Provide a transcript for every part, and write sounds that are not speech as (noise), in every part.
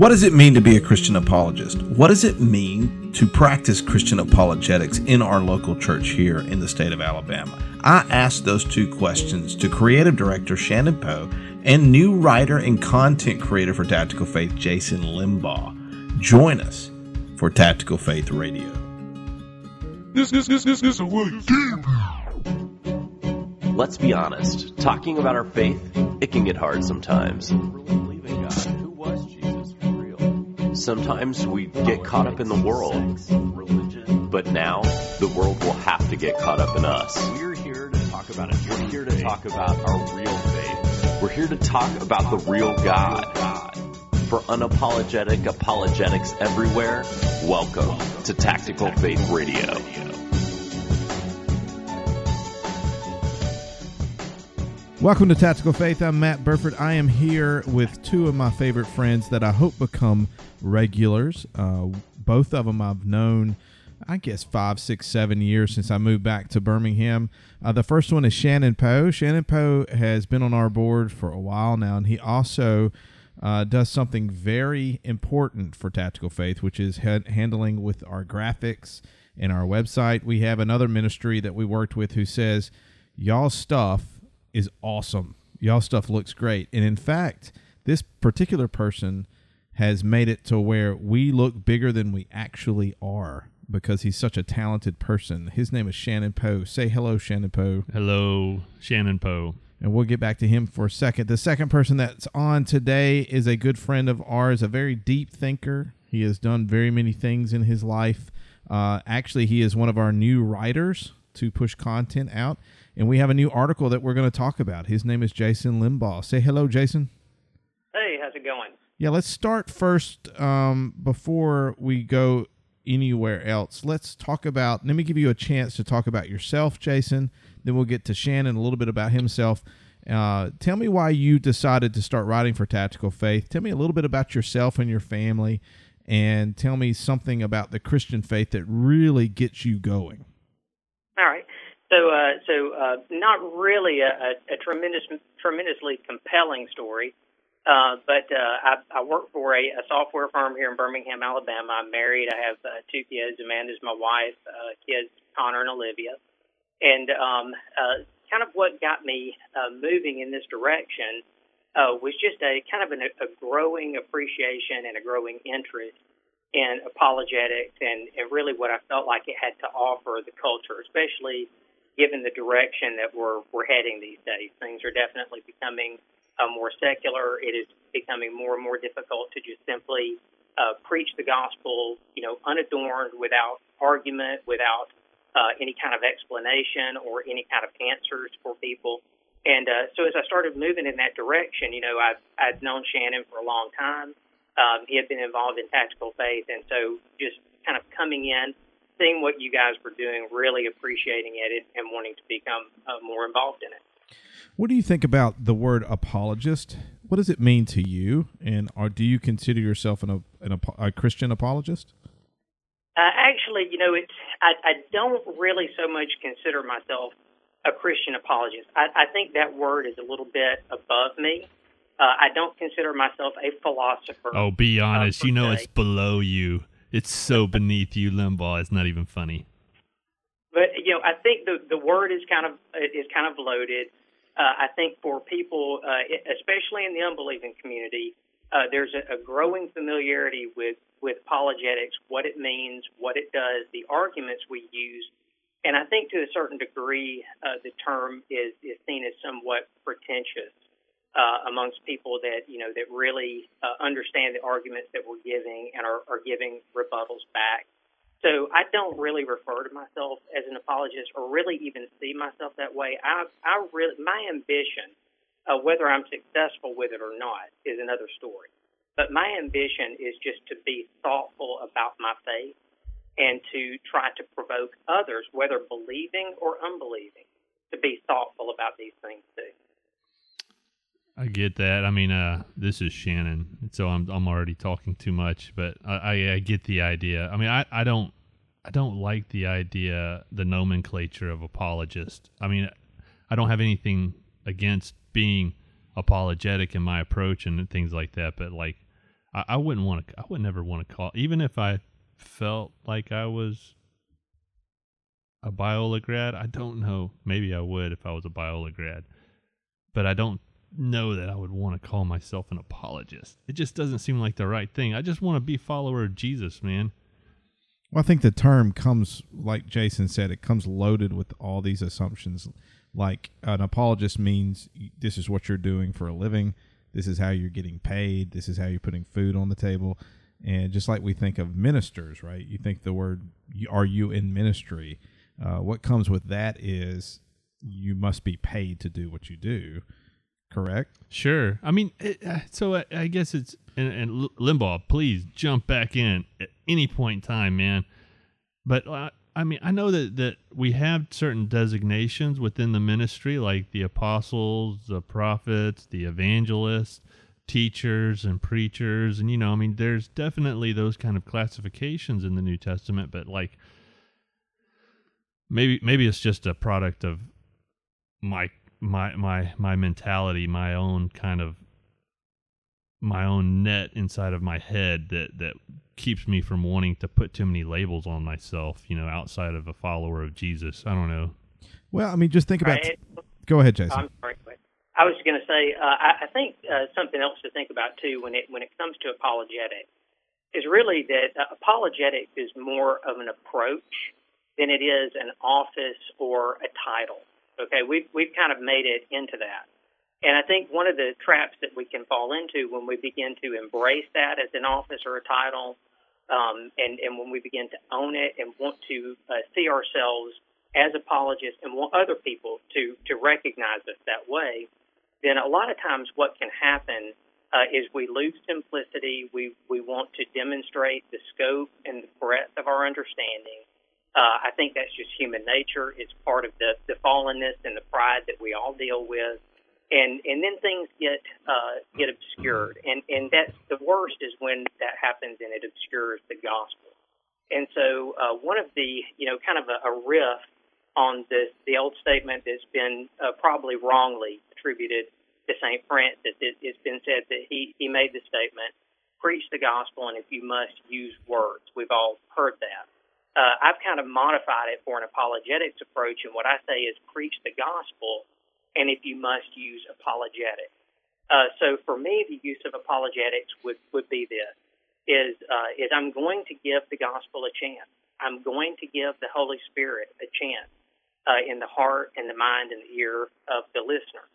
What does it mean to be a Christian apologist? What does it mean to practice Christian apologetics in our local church here in the state of Alabama? I asked those two questions to creative director Shannon Poe and new writer and content creator for Tactical Faith, Jason Limbaugh. Join us for Tactical Faith Radio. This, is this, this, this, this, Let's be honest. Talking about our faith, it can get hard sometimes. Sometimes we get caught up in the world. But now, the world will have to get caught up in us. We're here to talk about it. We're here to talk about our real faith. We're here to talk about the real God. For unapologetic apologetics everywhere, welcome to Tactical Faith Radio. Welcome to Tactical Faith. I'm Matt Burford. I am here with two of my favorite friends that I hope become regulars. Uh, both of them I've known, I guess, five, six, seven years since I moved back to Birmingham. Uh, the first one is Shannon Poe. Shannon Poe has been on our board for a while now, and he also uh, does something very important for Tactical Faith, which is ha- handling with our graphics and our website. We have another ministry that we worked with who says, Y'all stuff is awesome. Y'all stuff looks great. And in fact, this particular person has made it to where we look bigger than we actually are because he's such a talented person. His name is Shannon Poe. Say hello, Shannon Poe. Hello, Shannon Poe. And we'll get back to him for a second. The second person that's on today is a good friend of ours, a very deep thinker. He has done very many things in his life. Uh, actually, he is one of our new writers to push content out. And we have a new article that we're going to talk about. His name is Jason Limbaugh. Say hello, Jason. Hey, how's it going? Yeah, let's start first um, before we go anywhere else. Let's talk about, let me give you a chance to talk about yourself, Jason. Then we'll get to Shannon a little bit about himself. Uh, tell me why you decided to start writing for Tactical Faith. Tell me a little bit about yourself and your family, and tell me something about the Christian faith that really gets you going. All right. So, uh, so uh, not really a, a, a tremendous, tremendously compelling story, uh, but uh, I, I work for a, a software firm here in Birmingham, Alabama. I'm married. I have uh, two kids. Amanda's my wife. Uh, kids Connor and Olivia, and um, uh, kind of what got me uh, moving in this direction uh, was just a kind of an, a growing appreciation and a growing interest in apologetics and, and really what I felt like it had to offer the culture, especially given the direction that we're we're heading these days. Things are definitely becoming uh, more secular. It is becoming more and more difficult to just simply uh, preach the gospel, you know, unadorned, without argument, without uh, any kind of explanation or any kind of answers for people. And uh, so as I started moving in that direction, you know, I've, I'd known Shannon for a long time. Um, he had been involved in tactical faith, and so just kind of coming in seeing what you guys were doing, really appreciating it, and wanting to become uh, more involved in it. What do you think about the word apologist? What does it mean to you? And are, do you consider yourself an, an, a Christian apologist? Uh, actually, you know, it's I, I don't really so much consider myself a Christian apologist. I, I think that word is a little bit above me. Uh, I don't consider myself a philosopher. Oh, be honest. Uh, you know, it's below you. It's so beneath you, Limbaugh. It's not even funny. But you know, I think the the word is kind of is kind of loaded. Uh, I think for people, uh, especially in the unbelieving community, uh, there's a, a growing familiarity with with apologetics, what it means, what it does, the arguments we use, and I think to a certain degree, uh, the term is is seen as somewhat pretentious uh, amongst people that you know that really uh, understand the arguments that we're giving and are, are giving rebuttals back. So I don't really refer to myself as an apologist, or really even see myself that way. I, I really, my ambition, uh, whether I'm successful with it or not, is another story. But my ambition is just to be thoughtful about my faith and to try to provoke others, whether believing or unbelieving, to be thoughtful about these things too. I get that. I mean, uh, this is Shannon, so I'm I'm already talking too much, but I, I, I get the idea. I mean, I, I don't I don't like the idea, the nomenclature of apologist. I mean, I don't have anything against being apologetic in my approach and things like that, but like, I, I wouldn't want to. I would never want to call, even if I felt like I was a Biola grad. I don't know. Maybe I would if I was a Biola grad, but I don't know that I would want to call myself an apologist. It just doesn't seem like the right thing. I just want to be follower of Jesus, man. Well, I think the term comes, like Jason said, it comes loaded with all these assumptions. Like an apologist means this is what you're doing for a living, this is how you're getting paid, this is how you're putting food on the table. And just like we think of ministers, right? You think the word, are you in ministry? Uh, what comes with that is you must be paid to do what you do, correct? Sure. I mean, it, uh, so I, I, guess it's and, and Limbaugh, please jump back in at any point in time, man. But uh, I mean, I know that that we have certain designations within the ministry, like the apostles, the prophets, the evangelists, teachers, and preachers, and you know, I mean, there's definitely those kind of classifications in the New Testament, but like maybe maybe it's just a product of my my my my mentality, my own kind of my own net inside of my head that that keeps me from wanting to put too many labels on myself, you know, outside of a follower of Jesus. I don't know. Well, I mean, just think about. Right. Go ahead, Jason. I'm sorry. I was going to say, uh, I, I think uh, something else to think about too when it when it comes to apologetics is really that uh, apologetics is more of an approach than it is an office or a title. Okay, we've we've kind of made it into that. And I think one of the traps that we can fall into when we begin to embrace that as an office or a title, um, and, and when we begin to own it and want to uh, see ourselves as apologists and want other people to, to recognize us that way, then a lot of times what can happen uh, is we lose simplicity. We, we want to demonstrate the scope and the breadth of our understanding. Uh, I think that's just human nature. It's part of the, the fallenness and the pride that we all deal with and and then things get uh, get obscured, and and that's the worst is when that happens and it obscures the gospel. And so uh, one of the you know kind of a, a riff on the the old statement that's been uh, probably wrongly attributed to Saint Francis. It, it's been said that he he made the statement, "Preach the gospel, and if you must, use words." We've all heard that. Uh, I've kind of modified it for an apologetics approach, and what I say is preach the gospel and if you must use apologetics. Uh, so for me, the use of apologetics would, would be this: is uh, is I'm going to give the gospel a chance. I'm going to give the Holy Spirit a chance uh, in the heart and the mind and the ear of the listener.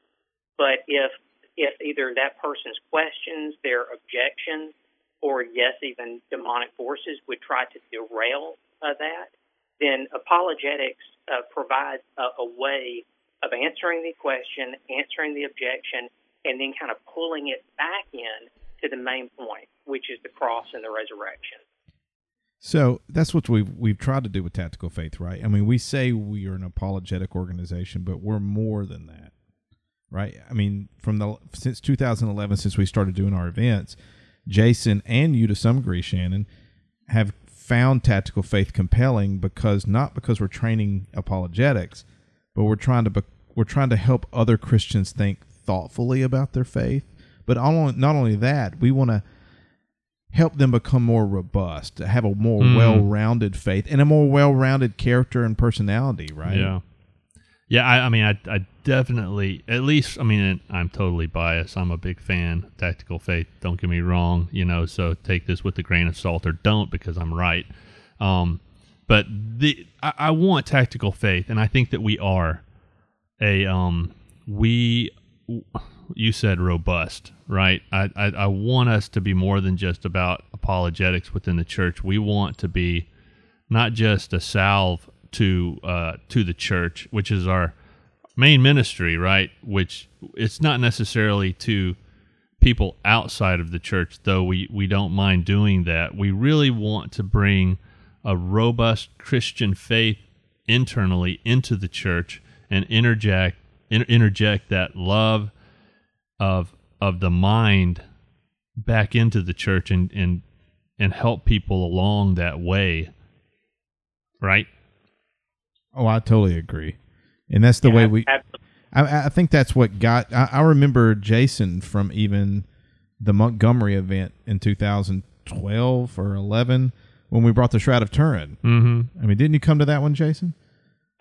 But if if either that person's questions, their objections, or yes, even demonic forces would try to derail uh, that, then apologetics uh, provides a, a way of answering the question, answering the objection, and then kind of pulling it back in to the main point, which is the cross and the resurrection. So that's what we've we've tried to do with Tactical Faith, right? I mean, we say we are an apologetic organization, but we're more than that, right? I mean, from the since 2011, since we started doing our events, Jason and you to some degree, Shannon, have found Tactical Faith compelling because not because we're training apologetics, but we're trying to be, we're trying to help other Christians think thoughtfully about their faith. But not only that, we want to help them become more robust, to have a more mm. well-rounded faith and a more well-rounded character and personality. Right? Yeah. Yeah, I, I mean, I, I definitely, at least, I mean, I'm totally biased. I'm a big fan of tactical faith. Don't get me wrong, you know. So take this with a grain of salt, or don't, because I'm right. Um, but the I, I want tactical faith, and I think that we are a um we you said robust, right? I, I, I want us to be more than just about apologetics within the church. We want to be not just a salve to uh, to the church, which is our main ministry, right? Which it's not necessarily to people outside of the church, though we we don't mind doing that. We really want to bring a robust Christian faith internally into the church and interject interject that love of of the mind back into the church and and and help people along that way right oh i totally agree and that's the yeah, way we I, I think that's what got I, I remember jason from even the Montgomery event in 2012 or 11 when we brought the Shroud of Turin. Mm-hmm. I mean, didn't you come to that one, Jason?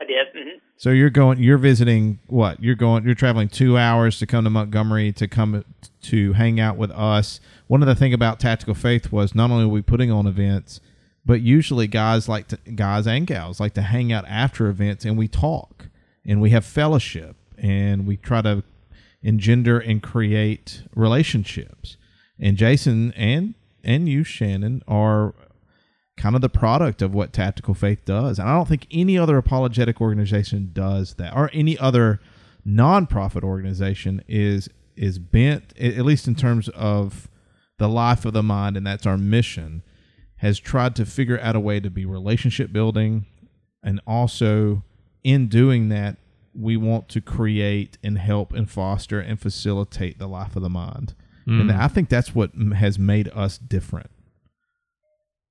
I did. hmm So you're going, you're visiting what? You're going, you're traveling two hours to come to Montgomery to come to hang out with us. One of the thing about Tactical Faith was not only are we putting on events, but usually guys like to, guys and gals like to hang out after events and we talk and we have fellowship and we try to engender and create relationships. And Jason and and you, Shannon, are kind of the product of what Tactical Faith does. And I don't think any other apologetic organization does that, or any other nonprofit organization is is bent, at least in terms of the life of the mind, and that's our mission, has tried to figure out a way to be relationship building, and also in doing that, we want to create and help and foster and facilitate the life of the mind. And I think that's what has made us different.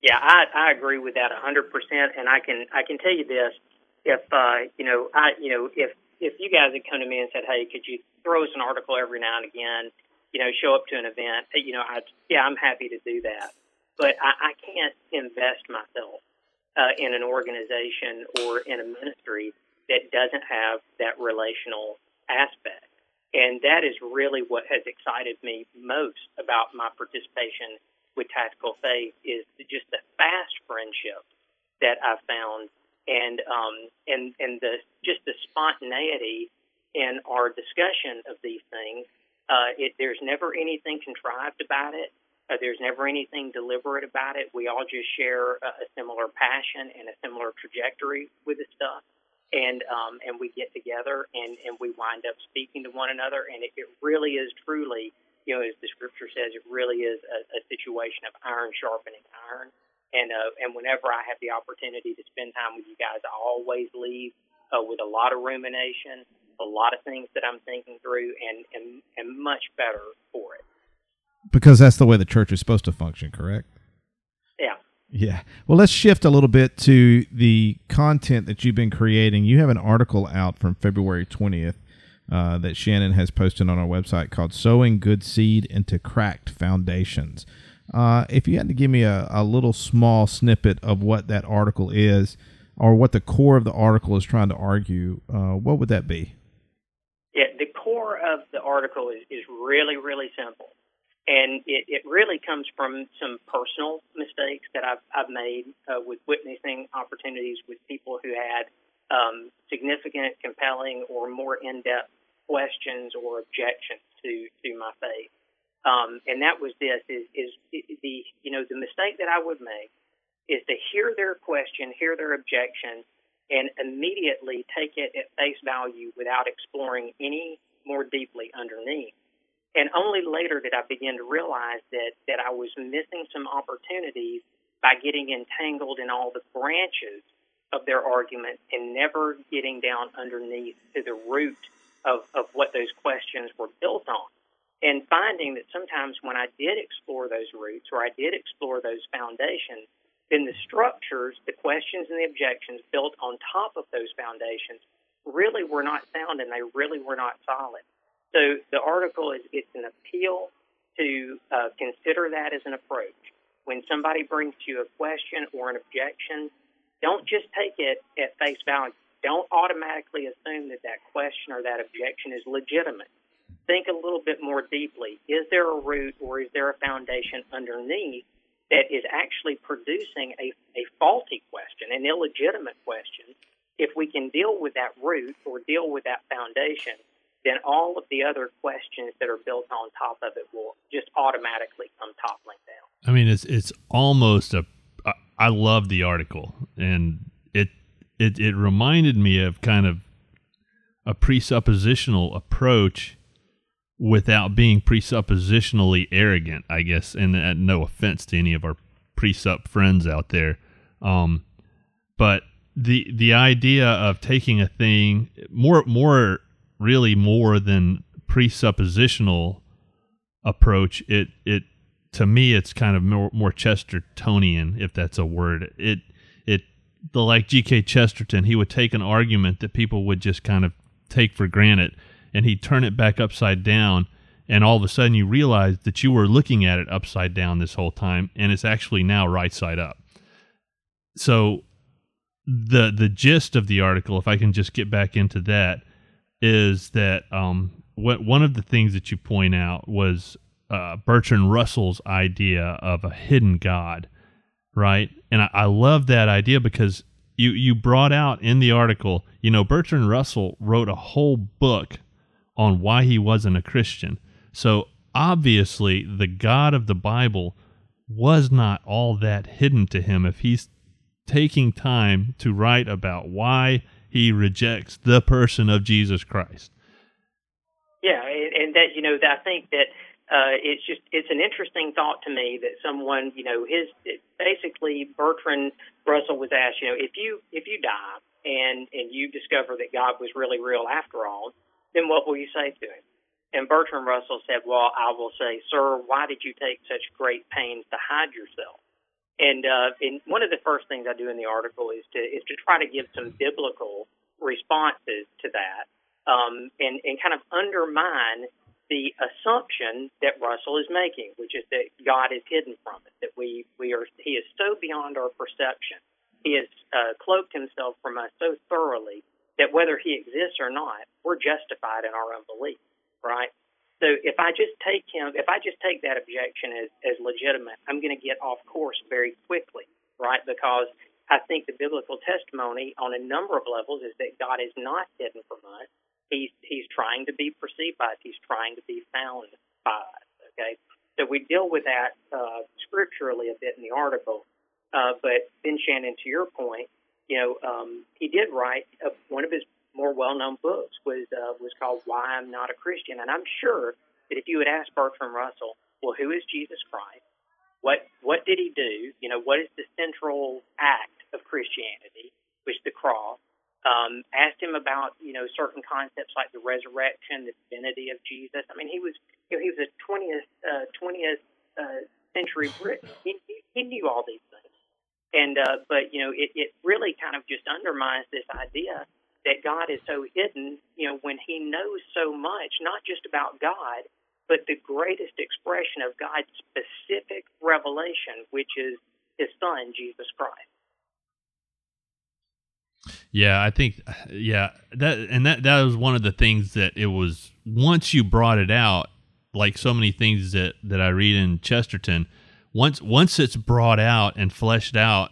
Yeah, I, I agree with that a hundred percent, and I can I can tell you this: if uh, you know, I you know, if if you guys had come to me and said, "Hey, could you throw us an article every now and again?" You know, show up to an event. You know, I yeah, I'm happy to do that, but I, I can't invest myself uh, in an organization or in a ministry that doesn't have that relational aspect. And that is really what has excited me most about my participation with Tactical Faith is just the fast friendship that I found and um, and and the just the spontaneity in our discussion of these things. Uh, it, there's never anything contrived about it. Uh, there's never anything deliberate about it. We all just share a, a similar passion and a similar trajectory with the stuff and um, and we get together and, and we wind up speaking to one another, and it, it really is truly, you know, as the scripture says, it really is a, a situation of iron sharpening iron. And uh, and whenever I have the opportunity to spend time with you guys, I always leave uh, with a lot of rumination, a lot of things that I'm thinking through, and and and much better for it. Because that's the way the church is supposed to function, correct? Yeah. Yeah. Well, let's shift a little bit to the content that you've been creating. You have an article out from February 20th uh, that Shannon has posted on our website called Sowing Good Seed into Cracked Foundations. Uh, if you had to give me a, a little small snippet of what that article is or what the core of the article is trying to argue, uh, what would that be? Yeah, the core of the article is, is really, really simple. And it, it really comes from some personal mistakes that I've, I've made uh, with witnessing opportunities with people who had um, significant, compelling, or more in depth questions or objections to, to my faith. Um, and that was this is, is the you know the mistake that I would make is to hear their question, hear their objection, and immediately take it at face value without exploring any more deeply underneath. And only later did I begin to realize that, that I was missing some opportunities by getting entangled in all the branches of their argument and never getting down underneath to the root of, of what those questions were built on. And finding that sometimes when I did explore those roots or I did explore those foundations, then the structures, the questions, and the objections built on top of those foundations really were not sound and they really were not solid. So the article is it's an appeal to uh, consider that as an approach. When somebody brings you a question or an objection, don't just take it at face value. Don't automatically assume that that question or that objection is legitimate. Think a little bit more deeply. Is there a root or is there a foundation underneath that is actually producing a, a faulty question, an illegitimate question? If we can deal with that root or deal with that foundation, then all of the other questions that are built on top of it will just automatically come toppling down. I mean, it's it's almost a. I love the article, and it it it reminded me of kind of a presuppositional approach without being presuppositionally arrogant. I guess, and uh, no offense to any of our presup friends out there, um, but the the idea of taking a thing more more really more than presuppositional approach. It it to me it's kind of more more chestertonian if that's a word. It it the like gk chesterton he would take an argument that people would just kind of take for granted and he'd turn it back upside down and all of a sudden you realize that you were looking at it upside down this whole time and it's actually now right side up. So the the gist of the article if i can just get back into that is that um what one of the things that you point out was uh, Bertrand Russell's idea of a hidden God, right? And I, I love that idea because you you brought out in the article, you know, Bertrand Russell wrote a whole book on why he wasn't a Christian. So obviously, the God of the Bible was not all that hidden to him if he's taking time to write about why he rejects the person of Jesus Christ. Yeah, and that you know, I think that uh, it's just it's an interesting thought to me that someone you know his basically Bertrand Russell was asked you know if you if you die and and you discover that God was really real after all then what will you say to him and Bertrand Russell said well I will say sir why did you take such great pains to hide yourself and uh, and one of the first things I do in the article is to is to try to give some biblical responses to that um, and and kind of undermine the assumption that Russell is making, which is that God is hidden from us, that we, we are he is so beyond our perception. He has uh, cloaked himself from us so thoroughly that whether he exists or not, we're justified in our unbelief, right? So if I just take him, if I just take that objection as, as legitimate, I'm going to get off course very quickly, right? Because I think the biblical testimony on a number of levels is that God is not hidden from us he's he's trying to be perceived by us. He's trying to be found by us. Okay, so we deal with that uh, scripturally a bit in the article. Uh, but Ben Shannon, to your point, you know, um, he did write uh, one of his more well-known books was uh, was called "Why I'm Not a Christian," and I'm sure that if you had asked Bertrand Russell, well, who is Jesus Christ? What what did he do? You know, what is the central act of Christianity? Which the cross um, asked him about you know certain concepts like the resurrection, the divinity of Jesus. I mean, he was you know he was a twentieth uh, twentieth uh, century Briton. He, he, he knew all these things, and uh, but you know it, it really kind of just undermines this idea that God is so hidden. You know when He knows so much, not just about God, but the greatest expression of God's specific revelation, which is His Son Jesus Christ. Yeah, I think yeah, that and that that was one of the things that it was once you brought it out, like so many things that that I read in Chesterton, once once it's brought out and fleshed out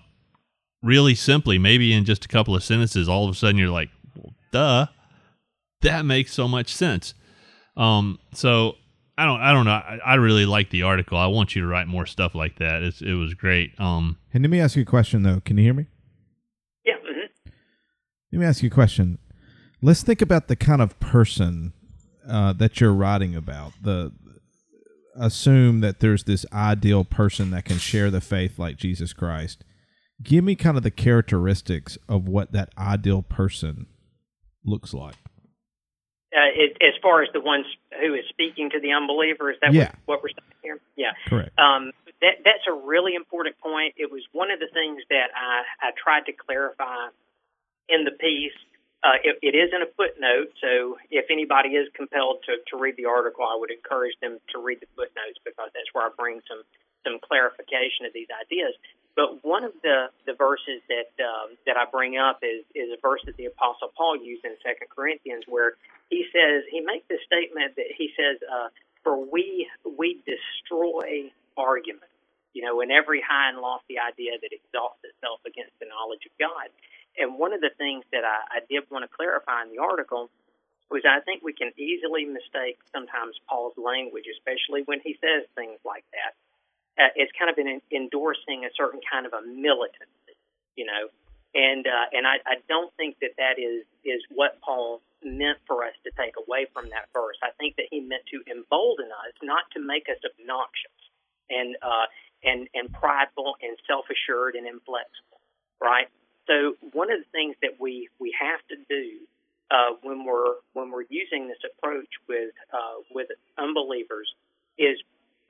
really simply, maybe in just a couple of sentences, all of a sudden you're like, duh. That makes so much sense. Um so I don't I don't know. I, I really like the article. I want you to write more stuff like that. It's, it was great. Um And let me ask you a question though. Can you hear me? Yeah. Let me ask you a question. Let's think about the kind of person uh, that you're writing about. The assume that there's this ideal person that can share the faith like Jesus Christ. Give me kind of the characteristics of what that ideal person looks like. Uh, it, as far as the ones who is speaking to the unbeliever, is that yeah. what, what, we're saying here? Yeah, correct. Um, that that's a really important point. It was one of the things that I, I tried to clarify in the piece. Uh, it, it is in a footnote, so if anybody is compelled to, to read the article, I would encourage them to read the footnotes because that's where I bring some some clarification of these ideas. But one of the, the verses that um, that I bring up is is a verse that the Apostle Paul used in Second Corinthians, where he says he makes this statement that he says, uh, "For we we destroy arguments." You know, in every high and lofty idea that exalts itself against the knowledge of God. And one of the things that I, I did want to clarify in the article was I think we can easily mistake sometimes Paul's language, especially when he says things like that. Uh, it's kind of been endorsing a certain kind of a militancy, you know, and uh, and I, I don't think that that is is what Paul meant for us to take away from that verse. I think that he meant to embolden us, not to make us obnoxious and uh, and and prideful and self assured and inflexible, right? So one of the things that we we have to do uh, when we're when we're using this approach with uh, with unbelievers is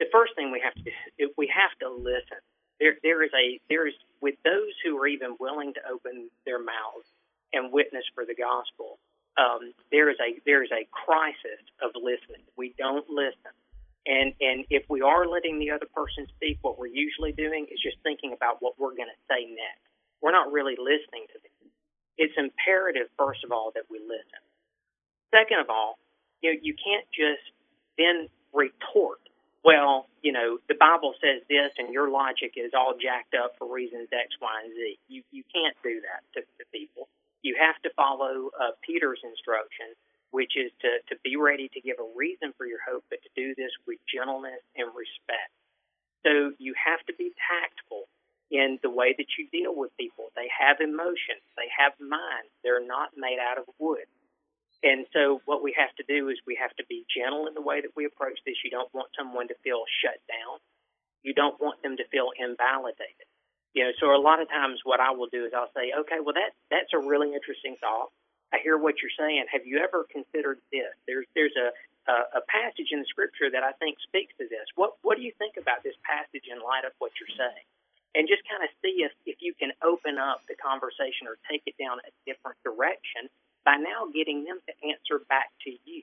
the first thing we have to do. We have to listen. There there is a there is with those who are even willing to open their mouths and witness for the gospel. um, there is a there is a crisis of listening. We don't listen, and and if we are letting the other person speak, what we're usually doing is just thinking about what we're going to say next. We're not really listening to them. It's imperative, first of all, that we listen. Second of all, you know, you can't just then retort. Well, you know, the Bible says this, and your logic is all jacked up for reasons X, Y, and Z. You you can't do that to, to people. You have to follow uh, Peter's instruction, which is to to be ready to give a reason for your hope, but to do this with gentleness and respect. So you have to be tactful in the way that you deal with people. They have emotions, they have minds. They're not made out of wood. And so what we have to do is we have to be gentle in the way that we approach this. You don't want someone to feel shut down. You don't want them to feel invalidated. You know, so a lot of times what I will do is I'll say, okay, well that that's a really interesting thought. I hear what you're saying. Have you ever considered this? There's there's a a, a passage in the scripture that I think speaks to this. What what do you think about this passage in light of what you're saying? And just kind of see if if you can open up the conversation or take it down a different direction by now getting them to answer back to you,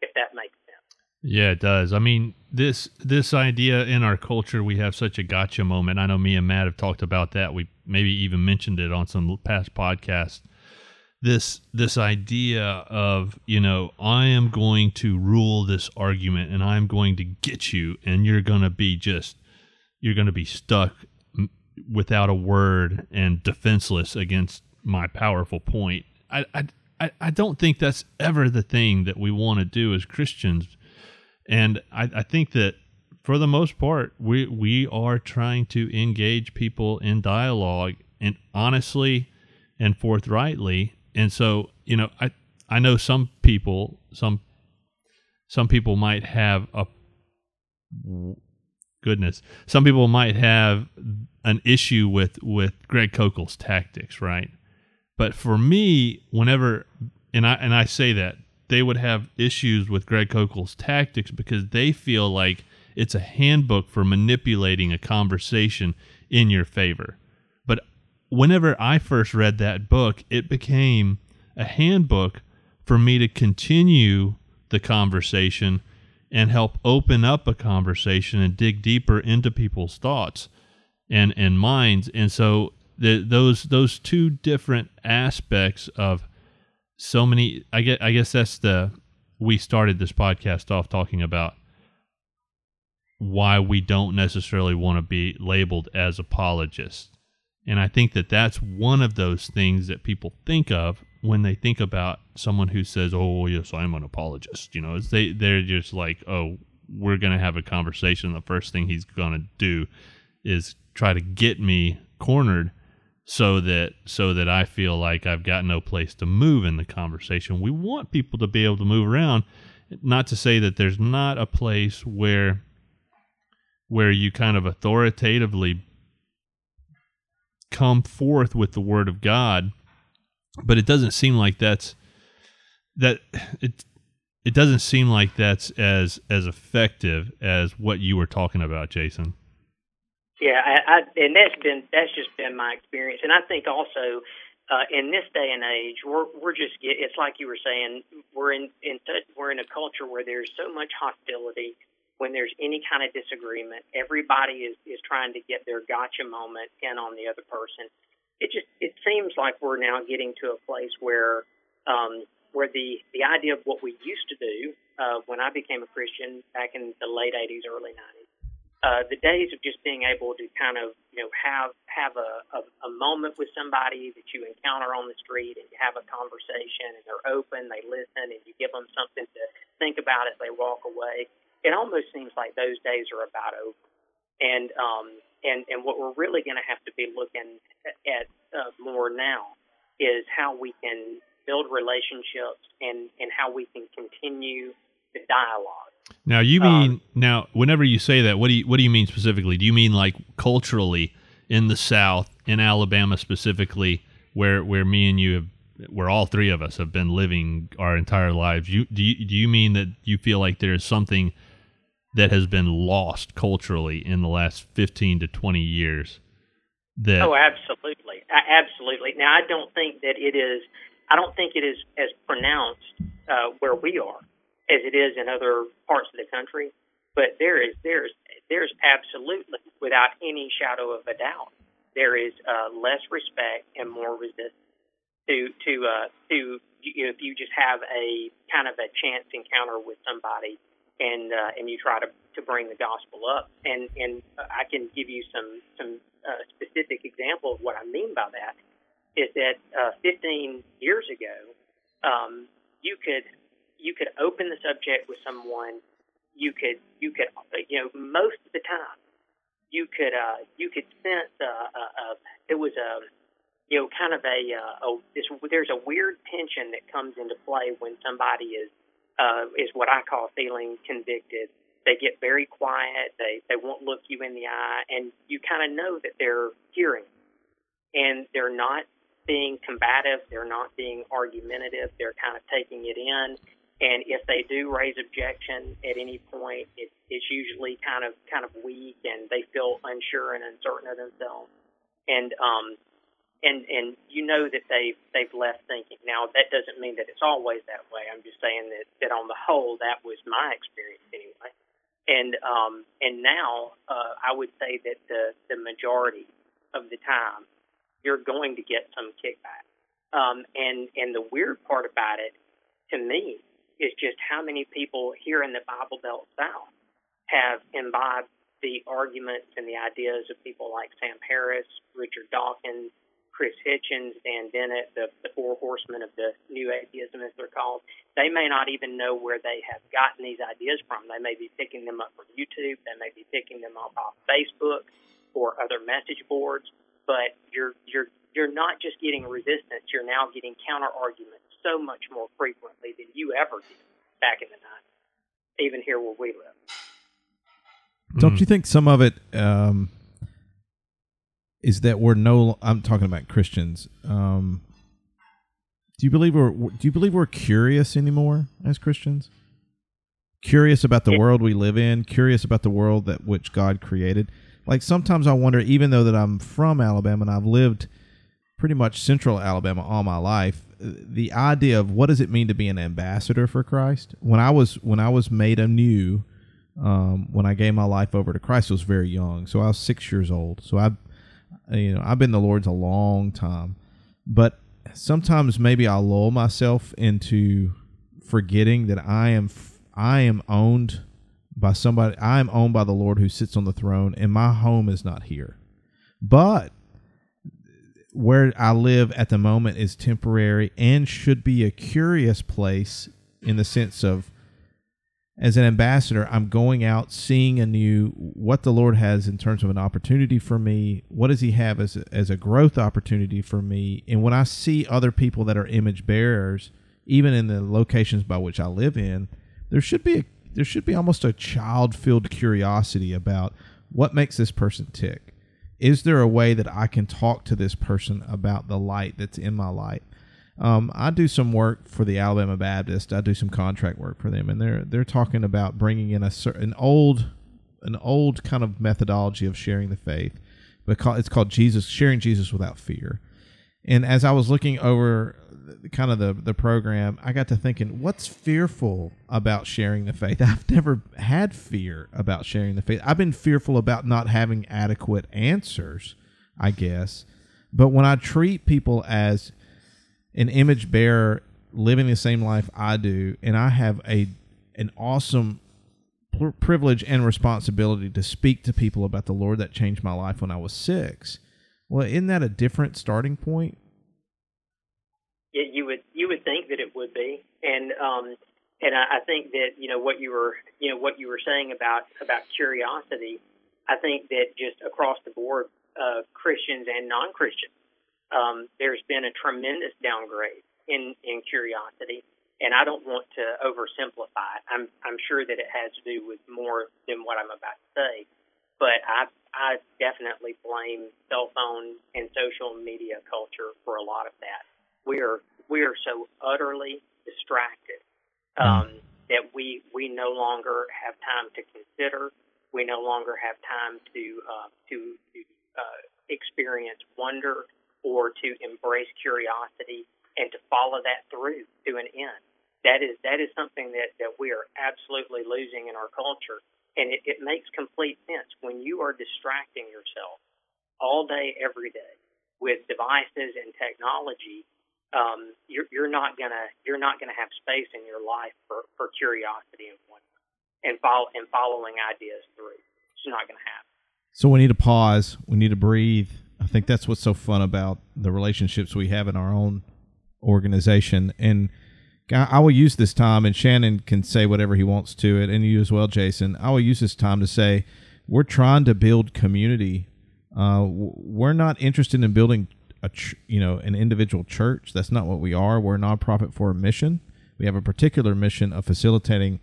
if that makes sense. Yeah, it does. I mean, this this idea in our culture, we have such a gotcha moment. I know me and Matt have talked about that. We maybe even mentioned it on some past podcasts. This this idea of you know I am going to rule this argument and I'm going to get you and you're going to be just you're going to be stuck without a word and defenseless against my powerful point I, I, I don't think that's ever the thing that we want to do as Christians. And I, I think that for the most part, we we are trying to engage people in dialogue and honestly and forthrightly. And so, you know, I I know some people some some people might have a goodness. Some people might have an issue with with Greg Koukl's tactics, right? But for me, whenever and I and I say that they would have issues with Greg Koukl's tactics because they feel like it's a handbook for manipulating a conversation in your favor. But whenever I first read that book, it became a handbook for me to continue the conversation and help open up a conversation and dig deeper into people's thoughts and and minds. And so the, those those two different aspects of so many I guess, I guess that's the we started this podcast off talking about why we don't necessarily want to be labeled as apologists. And I think that that's one of those things that people think of when they think about someone who says, "Oh, yes, I'm an apologist." You know, they they're just like, "Oh, we're going to have a conversation. The first thing he's going to do is try to get me cornered so that so that I feel like I've got no place to move in the conversation. We want people to be able to move around, not to say that there's not a place where where you kind of authoritatively come forth with the word of God, but it doesn't seem like that's that it it doesn't seem like that's as as effective as what you were talking about, Jason. Yeah, I, I, and that's been that's just been my experience, and I think also uh, in this day and age, we're we're just it's like you were saying, we're in in we're in a culture where there's so much hostility. When there's any kind of disagreement, everybody is is trying to get their gotcha moment in on the other person. It just it seems like we're now getting to a place where um, where the the idea of what we used to do uh, when I became a Christian back in the late '80s, early '90s uh, the days of just being able to kind of you know have have a, a, a moment with somebody that you encounter on the street and you have a conversation and they're open, they listen, and you give them something to think about as they walk away. It almost seems like those days are about over. And um, and and what we're really going to have to be looking at uh, more now is how we can build relationships and and how we can continue the dialogue now you mean um, now whenever you say that, what do you what do you mean specifically? Do you mean like culturally in the South, in Alabama specifically, where where me and you have where all three of us have been living our entire lives? You do you do you mean that you feel like there's something that has been lost culturally in the last 15 to 20 years? That Oh, absolutely. Absolutely. Now I don't think that it is I don't think it is as pronounced uh, where we are as it is in other parts of the country. But there is there's there's absolutely, without any shadow of a doubt, there is uh, less respect and more resistance to to uh, to you know, if you just have a kind of a chance encounter with somebody and uh, and you try to to bring the gospel up and and I can give you some some uh, specific example of what I mean by that is that uh, 15 years ago um, you could you could open the subject with someone you could you could you know most of the time you could uh, you could sense uh, uh, uh, it was a you know kind of a, uh, a this, there's a weird tension that comes into play when somebody is uh, is what I call feeling convicted. They get very quiet. They they won't look you in the eye, and you kind of know that they're hearing, and they're not being combative. They're not being argumentative. They're kind of taking it in, and if they do raise objection at any point, it, it's usually kind of kind of weak, and they feel unsure and uncertain of themselves. And um, and and you know that they they've left thinking. Now that doesn't mean that it's always that way. I'm just saying that that on the whole, that was my experience anyway. And um, and now uh, I would say that the the majority of the time, you're going to get some kickback. Um, and and the weird part about it, to me, is just how many people here in the Bible Belt South have imbibed the arguments and the ideas of people like Sam Harris, Richard Dawkins, Chris Hitchens, Dan Dennett, the, the four horsemen of the New Atheism, as they're called. They may not even know where they have gotten these ideas from. They may be picking them up from YouTube. They may be picking them up off Facebook or other message boards. But you're you're you're not just getting resistance. You're now getting counter arguments so much more frequently than you ever did back in the 90s, even here where we live. Don't you think some of it um, is that we're no? I'm talking about Christians. Um, do you believe we're Do you believe we're curious anymore as Christians? Curious about the world we live in. Curious about the world that which God created. Like sometimes I wonder, even though that I'm from Alabama and I've lived pretty much central Alabama all my life, the idea of what does it mean to be an ambassador for Christ? When I was when I was made anew, um, when I gave my life over to Christ, I was very young. So I was six years old. So I, you know, I've been the Lord's a long time, but sometimes maybe I lull myself into forgetting that I am I am owned by somebody. I am owned by the Lord who sits on the throne, and my home is not here. But where I live at the moment is temporary and should be a curious place in the sense of as an ambassador, I'm going out seeing anew what the Lord has in terms of an opportunity for me. What does He have as a, as a growth opportunity for me? And when I see other people that are image bearers, even in the locations by which I live in, there should be a, there should be almost a child filled curiosity about what makes this person tick is there a way that I can talk to this person about the light that's in my light? Um, I do some work for the Alabama Baptist. I do some contract work for them, and they're they're talking about bringing in a an old an old kind of methodology of sharing the faith, but it's called Jesus sharing Jesus without fear. And as I was looking over kind of the the program, I got to thinking, what's fearful about sharing the faith? (laughs) I've never had fear about sharing the faith. I've been fearful about not having adequate answers, I guess. But when I treat people as an image bearer living the same life I do, and I have a an awesome privilege and responsibility to speak to people about the Lord that changed my life when I was six. Well, isn't that a different starting point it, you would you would think that it would be, and um, and I, I think that you know what you were you know what you were saying about about curiosity. I think that just across the board, uh, Christians and non Christians, um, there's been a tremendous downgrade in in curiosity, and I don't want to oversimplify. I'm I'm sure that it has to do with more than what I'm about to say, but I I definitely blame cell phone and social media culture for a lot of that we are we are so utterly distracted hmm. um, that we we no longer have time to consider. We no longer have time to uh, to, to uh, experience wonder or to embrace curiosity. and to follow that through to an end. That is that is something that, that we are absolutely losing in our culture. And it, it makes complete sense when you are distracting yourself all day, every day with devices and technology. Um, you're, you're not gonna you're not gonna have space in your life for, for curiosity and wonder and follow and following ideas through. It's not gonna happen. So we need to pause. We need to breathe. I think that's what's so fun about the relationships we have in our own organization. And I will use this time, and Shannon can say whatever he wants to it, and you as well, Jason. I will use this time to say we're trying to build community. Uh, we're not interested in building a ch- you know an individual church. That's not what we are. We're a nonprofit for a mission. We have a particular mission of facilitating,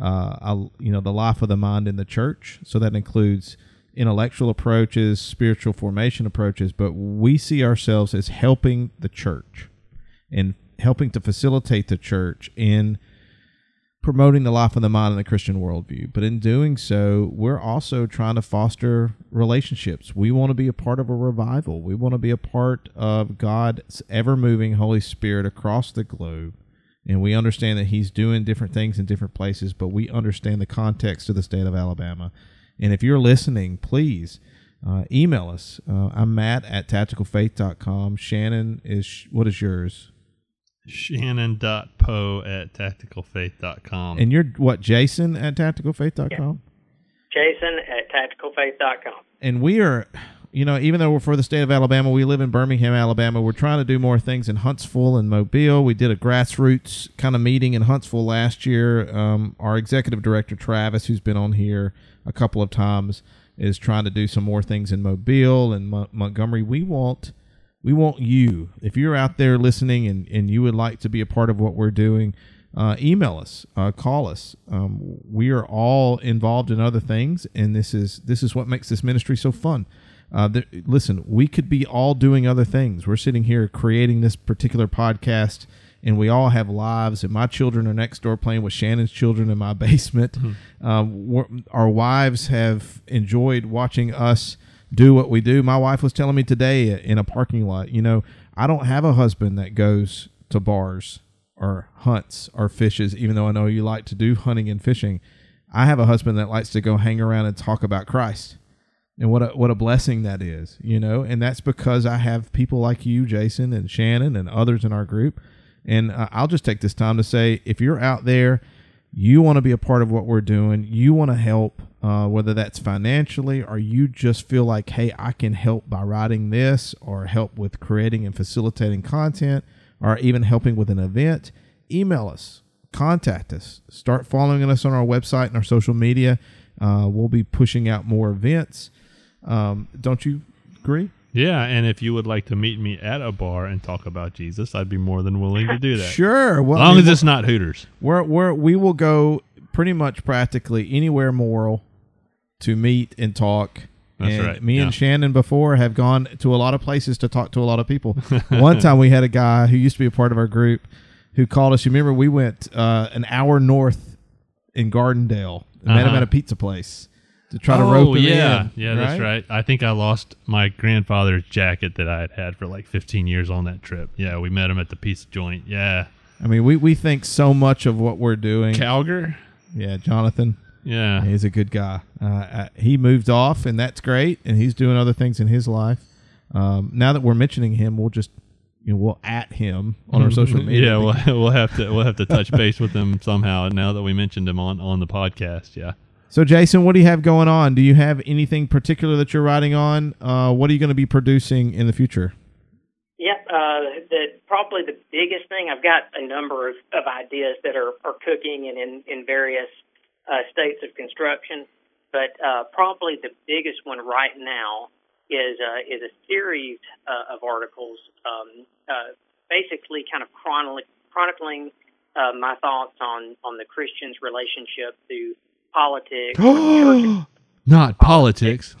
uh, a, you know, the life of the mind in the church. So that includes intellectual approaches, spiritual formation approaches, but we see ourselves as helping the church and helping to facilitate the church in promoting the life of the mind in the Christian worldview. But in doing so, we're also trying to foster relationships. We want to be a part of a revival. We want to be a part of God's ever moving Holy Spirit across the globe. And we understand that He's doing different things in different places, but we understand the context of the state of Alabama. And if you're listening, please uh, email us. Uh, I'm Matt at tacticalfaith.com. Shannon is, what is yours? Shannon.poe at tacticalfaith.com. And you're what, Jason at tacticalfaith.com? Jason at tacticalfaith.com. And we are, you know, even though we're for the state of Alabama, we live in Birmingham, Alabama. We're trying to do more things in Huntsville and Mobile. We did a grassroots kind of meeting in Huntsville last year. Um, our executive director, Travis, who's been on here a couple of times, is trying to do some more things in Mobile and Mo- Montgomery. We want we want you. If you're out there listening and, and you would like to be a part of what we're doing, uh, email us, uh, call us. Um, we are all involved in other things, and this is this is what makes this ministry so fun. Uh, listen, we could be all doing other things. We're sitting here creating this particular podcast, and we all have lives. And my children are next door playing with Shannon's children in my (laughs) basement. Mm-hmm. Um, our wives have enjoyed watching us do what we do. My wife was telling me today in a parking lot, you know, I don't have a husband that goes to bars or hunts or fishes, even though I know you like to do hunting and fishing. I have a husband that likes to go hang around and talk about Christ. And what a what a blessing that is, you know, and that's because I have people like you, Jason and Shannon and others in our group. And uh, I'll just take this time to say if you're out there, you want to be a part of what we're doing, you want to help uh, whether that's financially or you just feel like, hey, I can help by writing this or help with creating and facilitating content or even helping with an event, email us, contact us, start following us on our website and our social media. Uh, we'll be pushing out more events. Um, don't you agree? Yeah, and if you would like to meet me at a bar and talk about Jesus, I'd be more than willing to do that. sure. Well, as long as it's not Hooters. We're, we're, we will go pretty much practically anywhere moral to meet and talk. That's and right. Me yeah. and Shannon before have gone to a lot of places to talk to a lot of people. (laughs) One time we had a guy who used to be a part of our group who called us. You remember we went uh, an hour north in Gardendale and uh-huh. met him uh-huh. at a pizza place to try oh, to rope him yeah. in. Yeah, right? that's right. I think I lost my grandfather's jacket that I had had for like 15 years on that trip. Yeah, we met him at the pizza joint. Yeah. I mean, we, we think so much of what we're doing. Calger? Yeah, Jonathan. Yeah, he's a good guy. Uh, uh, he moved off, and that's great. And he's doing other things in his life. Um, now that we're mentioning him, we'll just you know we'll at him on our social media. yeah, we'll, (laughs) we'll have to we'll have to touch base with him somehow. Now that we mentioned him on on the podcast, yeah. So, Jason, what do you have going on? Do you have anything particular that you're writing on? Uh, what are you going to be producing in the future? Yep, uh, the probably the biggest thing I've got a number of, of ideas that are, are cooking and in, in various uh, states of construction. But uh, probably the biggest one right now is uh, is a series uh, of articles, um, uh, basically kind of chronicling, chronicling uh, my thoughts on on the Christian's relationship to politics. (gasps) Not politics.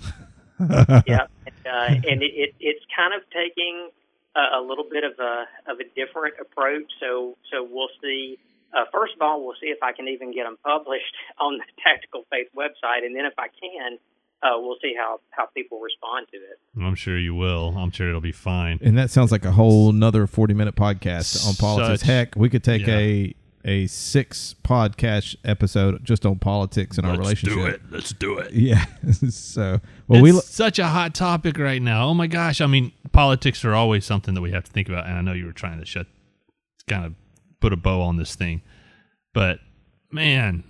(laughs) yeah, and, uh, and it, it, it's kind of taking a, a little bit of a of a different approach. So so we'll see uh, first of all, we'll see if I can even get them published (laughs) on the Tactical Faith website, and then if I can, uh, we'll see how how people respond to it. I'm sure you will. I'm sure it'll be fine. And that sounds like a whole another forty minute podcast on politics. Such- Heck, we could take yeah. a a six podcast episode just on politics and our relationship. Let's do it. Let's do it. (laughs) Yeah. (laughs) so well, we lo- such a hot topic right now. Oh my gosh! I mean, politics are always something that we have to think about. And I know you were trying to shut, kind of put a bow on this thing, but man,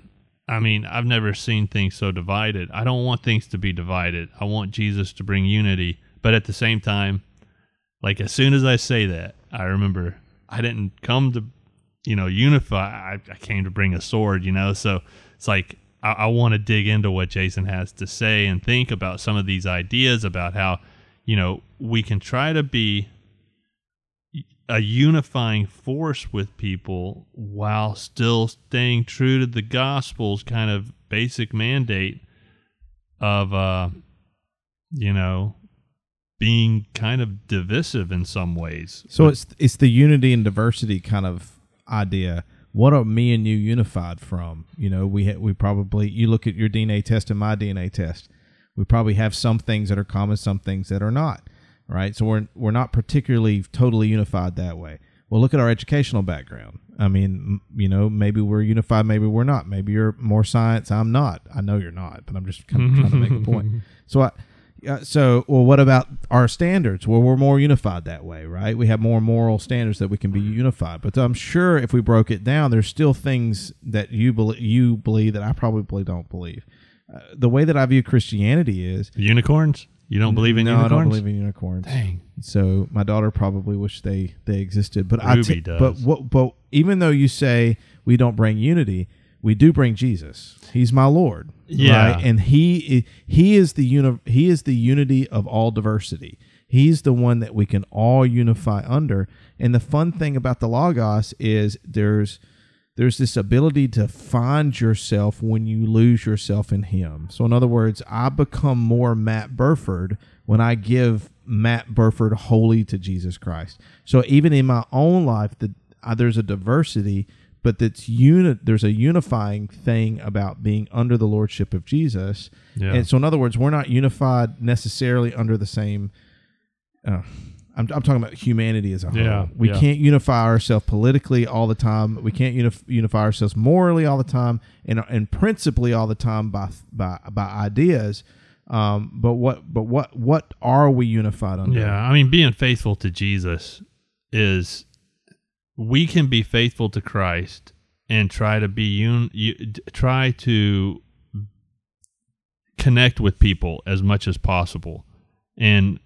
I mean, I've never seen things so divided. I don't want things to be divided. I want Jesus to bring unity, but at the same time, like as soon as I say that, I remember I didn't come to, you know, unify. I, I came to bring a sword. You know, so it's like I, I want to dig into what Jason has to say and think about some of these ideas about how, you know, we can try to be a unifying force with people while still staying true to the gospel's kind of basic mandate of uh you know being kind of divisive in some ways so But- it's it's the unity and diversity kind of idea. What are me and you unified from? You know, we ha- we probably you look at your DNA test and my DNA test. We probably have some things that are common, some things that are not. Right, so we're we're not particularly totally unified that way. Well, look at our educational background. I mean, you know, maybe we're unified, maybe we're not. Maybe you're more science, I'm not. I know you're not, but I'm just kind of trying to make a point. (laughs) So I, uh, so well, what about our standards? Well, we're more unified that way, right? We have more moral standards that we can be unified. But I'm sure if we broke it down, there's still things that you believe you believe that I probably don't believe. Uh, the way that I view Christianity is unicorns you don't believe in no, unicorns I don't believe in unicorns. dang So my daughter probably wished they they existed, but Ruby I t- does. But what? But even though you say we don't bring unity, we do bring Jesus. He's my Lord. Yeah. right? and he he is the uni- he is the unity of all diversity. He's the one that we can all unify under. And the fun thing about the Logos is there's there's this ability to find yourself when you lose yourself in him. So in other words, I become more Matt Burford when I give Matt Burford wholly to Jesus Christ. So even in my own life, the, uh, there's a diversity, but that's unit. There's a unifying thing about being under the lordship of Jesus. Yeah. And so in other words, we're not unified necessarily under the same. Uh, I'm, I'm talking about humanity as a whole. Yeah, we yeah. can't unify ourselves politically all the time. We can't unif- unify ourselves morally all the time, and and principally all the time by by by ideas. Um, but what but what what are we unified under? Yeah, I mean, being faithful to Jesus is we can be faithful to Christ and try to be un, you, try to connect with people as much as possible. And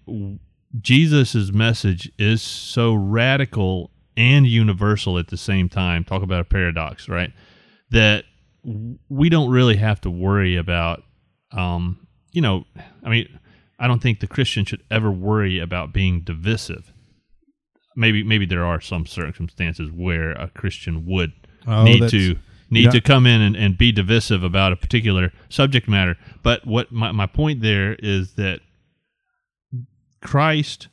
Jesus's message is so radical and universal at the same time. Talk about a paradox, right? That we don't really have to worry about um, you know, I mean, I don't think the Christian should ever worry about being divisive. Maybe maybe there are some circumstances where a Christian would Oh, need to need yeah. to come in and, and be divisive about a particular subject matter. But what my, my point there is that Christ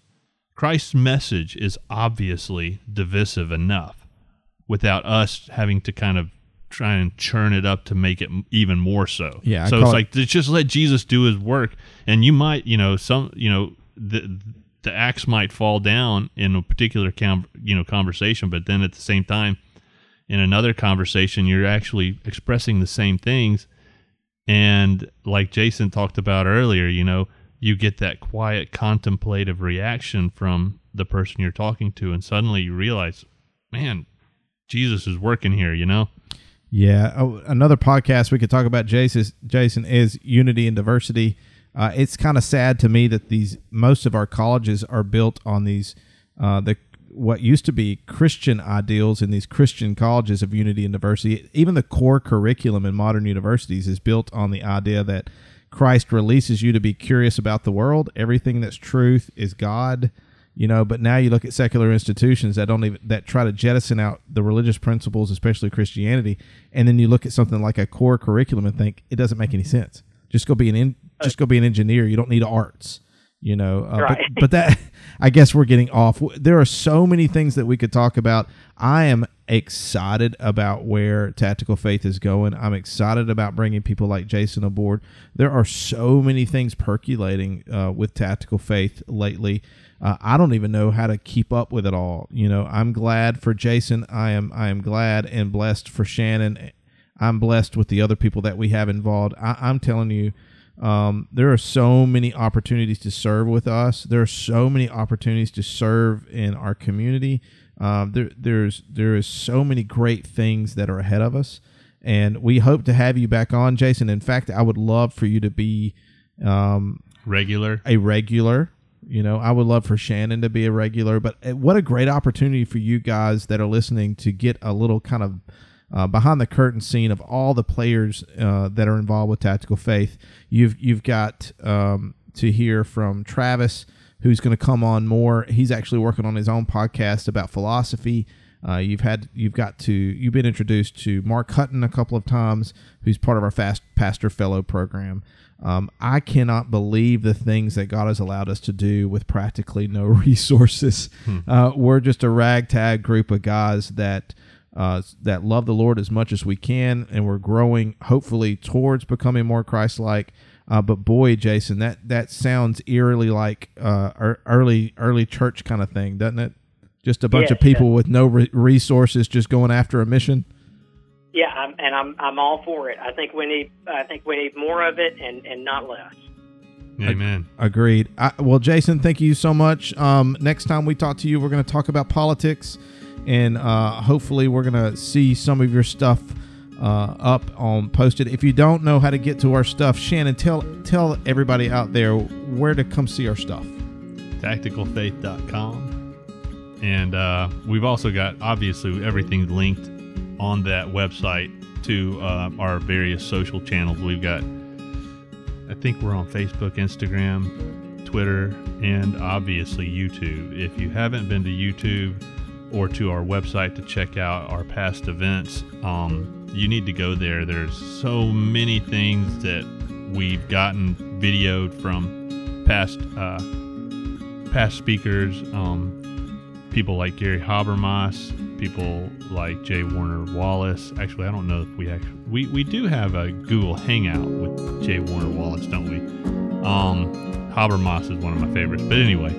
Christ's message is obviously divisive enough without us having to kind of try and churn it up to make it even more so. Yeah, So it's it- like just let Jesus do his work, and you might, you know, some, you know, the the axe might fall down in a particular com- you know conversation, but then at the same time, in another conversation, you're actually expressing the same things, and like Jason talked about earlier, you know, you get that quiet contemplative reaction from the person you're talking to, and suddenly you realize, man, Jesus is working here, you know. Yeah. Oh, another podcast we could talk about Jason. Jason is unity and diversity. Uh, it's kind of sad to me that these most of our colleges are built on these uh, the what used to be Christian ideals in these Christian colleges of unity and diversity. Even the core curriculum in modern universities is built on the idea that Christ releases you to be curious about the world. Everything that's truth is God you know but now you look at secular institutions that don't even that try to jettison out the religious principles especially christianity and then you look at something like a core curriculum and think it doesn't make any sense just go be an in, just go be an engineer you don't need arts you know uh, Right. but, but that (laughs) i guess we're getting off there are so many things that we could talk about i am excited about where Tactical Faith is going. I'm excited about bringing people like Jason aboard. There are so many things percolating uh, with Tactical Faith lately. Uh, I don't even know how to keep up with it all. You know, I'm glad for Jason. I am I am glad and blessed for Shannon. I'm blessed with the other people that we have involved. I, I'm telling you, um, there are so many opportunities to serve with us. There are so many opportunities to serve in our community. Um, there, there's there is so many great things that are ahead of us, and we hope to have you back on, Jason. In fact, I would love for you to be um, Regular. a regular. You know, I would love for Shannon to be a regular, but uh, what a great opportunity for you guys that are listening to get a little kind of uh, behind the curtain scene of all the players uh, that are involved with Tactical Faith. You've you've got um, to hear from Travis, who's going to come on more. He's actually working on his own podcast about philosophy. Uh, you've had you've got to you've been introduced to Mark Hutton a couple of times, who's part of our Fast Pastor Fellow program. Um, I cannot believe the things that God has allowed us to do with practically no (laughs) resources. Uh, we're just a ragtag group of guys that uh, that love the Lord as much as we can, and we're growing, hopefully, towards becoming more Christ-like. Uh, but boy, Jason, that that sounds eerily like uh, early early church kind of thing, doesn't it? Just a bunch Yeah, of people with no re- resources, just going after a mission. Yeah, I'm, and I'm I'm all for it. I think we need I think we need more of it and and not less. Amen. Agreed. I, well, Jason, thank you so much. Um, next time we talk to you, we're going to talk about politics, and uh, hopefully, we're going to see some of your stuff uh, up on posted. If you don't know how to get to our stuff, Shannon, tell tell everybody out there where to come see our stuff. tacticalfaith.com. And uh, we've also got, obviously, everything linked on that website to uh, our various social channels. We've got, I think we're on Facebook, Instagram, Twitter, and obviously YouTube. If you haven't been to YouTube or to our website to check out our past events, um, you need to go there. There's so many things that we've gotten videoed from past uh, past speakers, um, people like Gary Habermas, people like Jay Warner Wallace. Actually, I don't know if we actually we, we do have a Google Hangout with Jay Warner Wallace, don't we? Um, Habermas is one of my favorites. But anyway,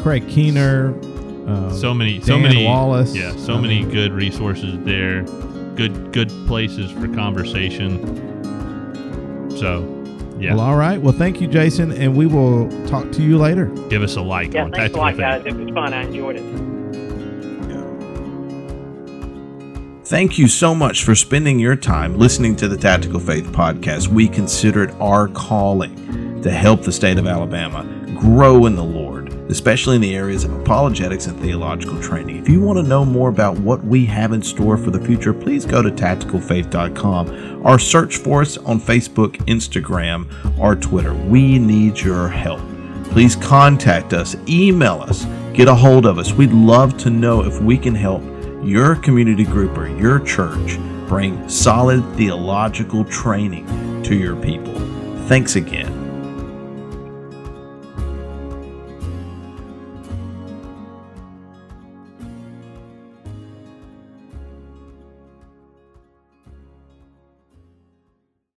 Craig Keener. Uh, so many, so many Wallace. Yeah, so I many mean- good resources there. Good, good places for conversation. So, yeah, Well, all right. Well, thank you, Jason, and we will talk to you later. give us a like Yeah, on thanks a Tactical lot, Faith. guys. It was fun. I enjoyed it. Thank you so much for spending your time listening to the Tactical Faith podcast. We consider it our calling to help the state of Alabama grow in the Lord, especially in the areas of apologetics and theological training. If you want to know more about what we have in store for the future, please go to tacticalfaith.com or search for us on Facebook, Instagram, or Twitter. We need your help. Please contact us, email us, get a hold of us. We'd love to know if we can help your community group or your church bring solid theological training to your people. Thanks again.